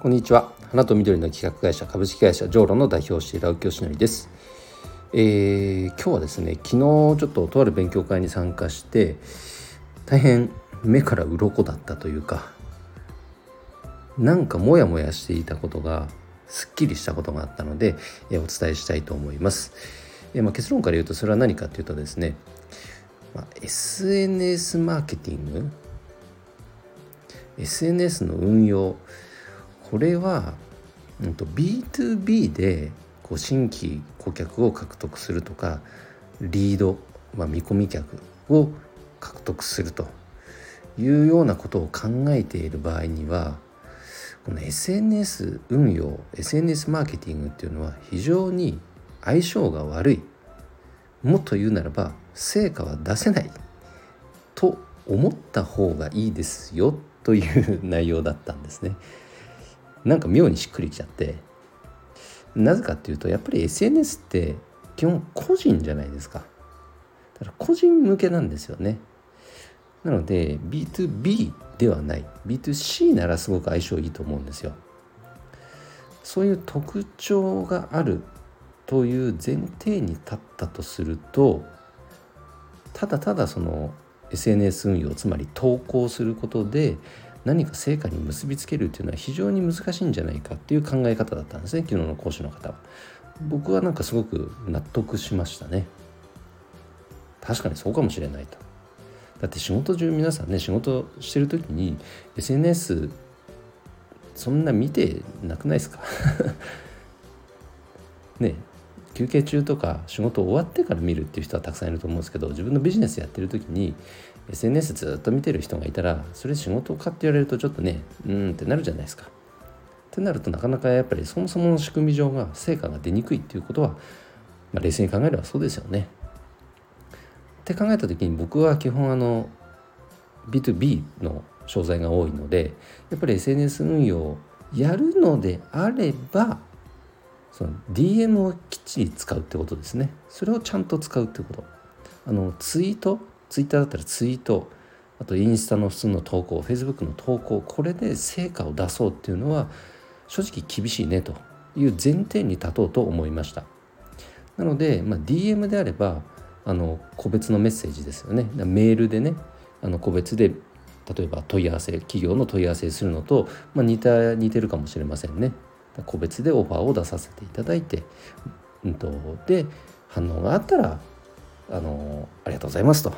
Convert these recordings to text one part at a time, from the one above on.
こんにちは。花と緑の企画会社株式会社ジョーロの代表をしている青木よしのりです、えー、今日はですね昨日ちょっととある勉強会に参加して大変目から鱗だったというかなんかモヤモヤしていたことがすっきりしたことがあったので、えー、お伝えしたいと思います、えー、まあ、結論から言うとそれは何かというとですね、まあ、SNS マーケティング？SNS の運用これは、うん、と B2B でこう新規顧客を獲得するとかリード、まあ、見込み客を獲得するというようなことを考えている場合にはこの SNS 運用 SNS マーケティングっていうのは非常に相性が悪い。もっと言うならば成果は出せない。と思った方がいいですよ。という内容だったんですね。なんか妙にしっくりきちゃってなぜかっていうとやっぱり SNS って基本個人じゃないですか。だから個人向けなんですよね。なので B2B ではない B2C ならすごく相性いいと思うんですよ。そういう特徴があるという前提に立ったとするとただただその SNS 運用つまり投稿することで何か成果に結びつけるっていうのは非常に難しいんじゃないかっていう考え方だったんですね昨日の講師の方は。僕はなんかすごく納得しましたね。確かにそうかもしれないと。だって仕事中皆さんね仕事してる時に SNS そんな見てなくないですか？ね休憩中とか仕事終わってから見るっていう人はたくさんいると思うんですけど自分のビジネスやってる時に SNS ずっと見てる人がいたらそれ仕事かって言われるとちょっとねうんってなるじゃないですか。ってなるとなかなかやっぱりそもそもの仕組み上が成果が出にくいっていうことは、まあ、冷静に考えればそうですよね。って考えた時に僕は基本あの B2B の商材が多いのでやっぱり SNS 運用をやるのであればその DM をきっちり使うってことですね。それをちゃんと使うってこと。あのツイート？ツイッターだったらツイート。あとインスタの普通の投稿フェイスブックの投稿これで成果を出そうっていうのは正直厳しいねという前提に立とうと思いました。なので、まあ、DM であればあの個別のメッセージですよね。メールでねあの個別で例えば問い合わせ企業の問い合わせするのと、まあ、似た似てるかもしれませんね。個別でオファーを出させていただいて、うんと、で反応があったらあのありがとうございますと。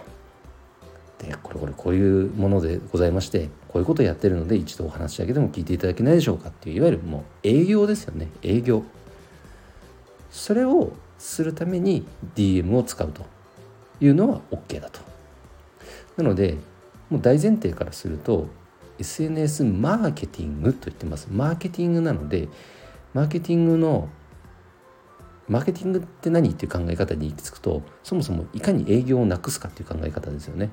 でこれこれこういうものでございましてこういうことをやってるので一度お話だけでも聞いていただけないでしょうかっていういわゆるもう営業ですよね。営業。それをするために DM を使うというのは OK だと。なのでもう大前提からすると SNS マーケティングと言ってますマーケティングなのでマーケティングのマーケティングって何っていう考え方に行き着くとそもそもいかに営業をなくすかっていう考え方ですよね。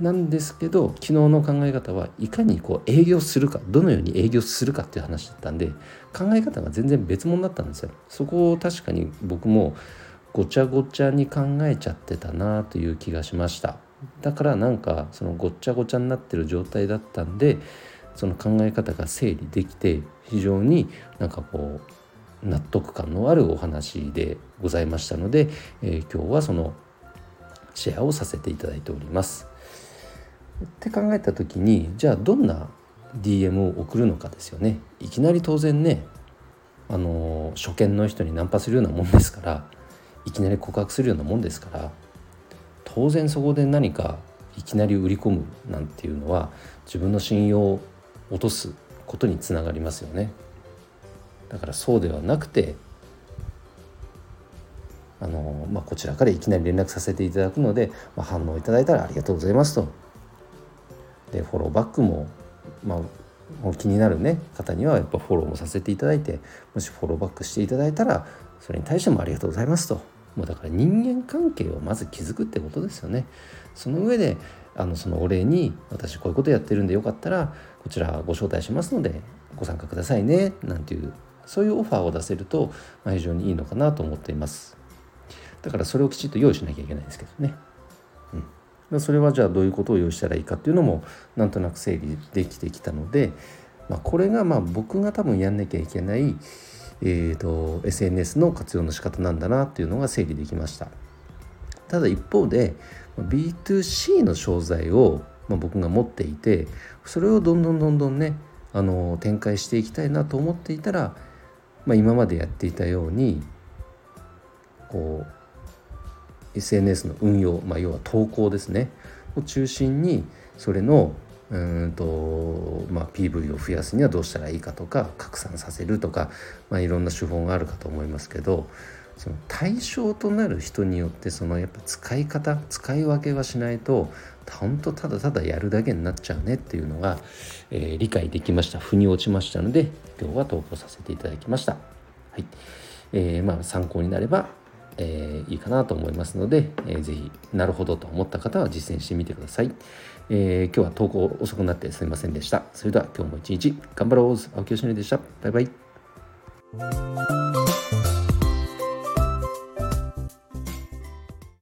なんですけど昨日の考え方はいかにこう営業するかどのように営業するかっていう話だったんで考え方が全然別物だったんですよ。そこを確かに僕もごちゃごちゃに考えちゃってたなという気がしました。だからなんかそのごっちゃごちゃになってる状態だったんでその考え方が整理できて非常になんかこう納得感のあるお話でございましたので、えー、今日はそのシェアをさせていただいております。って考えた時にじゃあどんな DM を送るのかですよね。いきなり当然ねあの初見の人にナンパするようなもんですからいきなり告白するようなもんですから当然そこで何かいきなり売り込むなんていうのは自分の信用を落とすことにつながりますよね。だからそうではなくてあの、まあ、こちらからいきなり連絡させていただくので、まあ、反応いただいたらありがとうございますと。でフォローバックも、まあ、気になる、ね、方にはやっぱフォローもさせていただいてもしフォローバックしていただいたらそれに対してもありがとうございますと。もうだから人間関係をまず築くってことですよね。その上であのそのお礼に私こういうことやってるんでよかったらこちらご招待しますのでご参加くださいねなんていうそういうオファーを出せると、まあ、非常にいいのかなと思っています。だからそれをきちっと用意しなきゃいけないんですけどね、うん、それはじゃあどういうことを用意したらいいかっていうのもなんとなく整理できてきたのでまあ、これがまあ僕が多分やんなきゃいけない、えーと、SNS の活用の仕方なんだなっていうのが整理できました。ただ一方で B2C の商材を、まあ、僕が持っていてそれをどんどんどんどんねあの展開していきたいなと思っていたら、まあ、今までやっていたようにこう SNS の運用、まあ、要は投稿ですね。を中心にそれのうんとまあ、PV を増やすにはどうしたらいいかとか拡散させるとか、まあ、いろんな手法があるかと思いますけどその対象となる人によってそのやっぱ使い方使い分けはしないと本当ただただやるだけになっちゃうねっていうのが、えー、理解できました腑に落ちましたので今日は投稿させていただきました。はいえー、まあ、参考になればえー、いいかなと思いますので、えー、ぜひなるほどと思った方は実践してみてください、えー、今日は投稿遅くなってすみませんでした。それでは今日も一日頑張ろう。青木よしのりでした。バイバイ。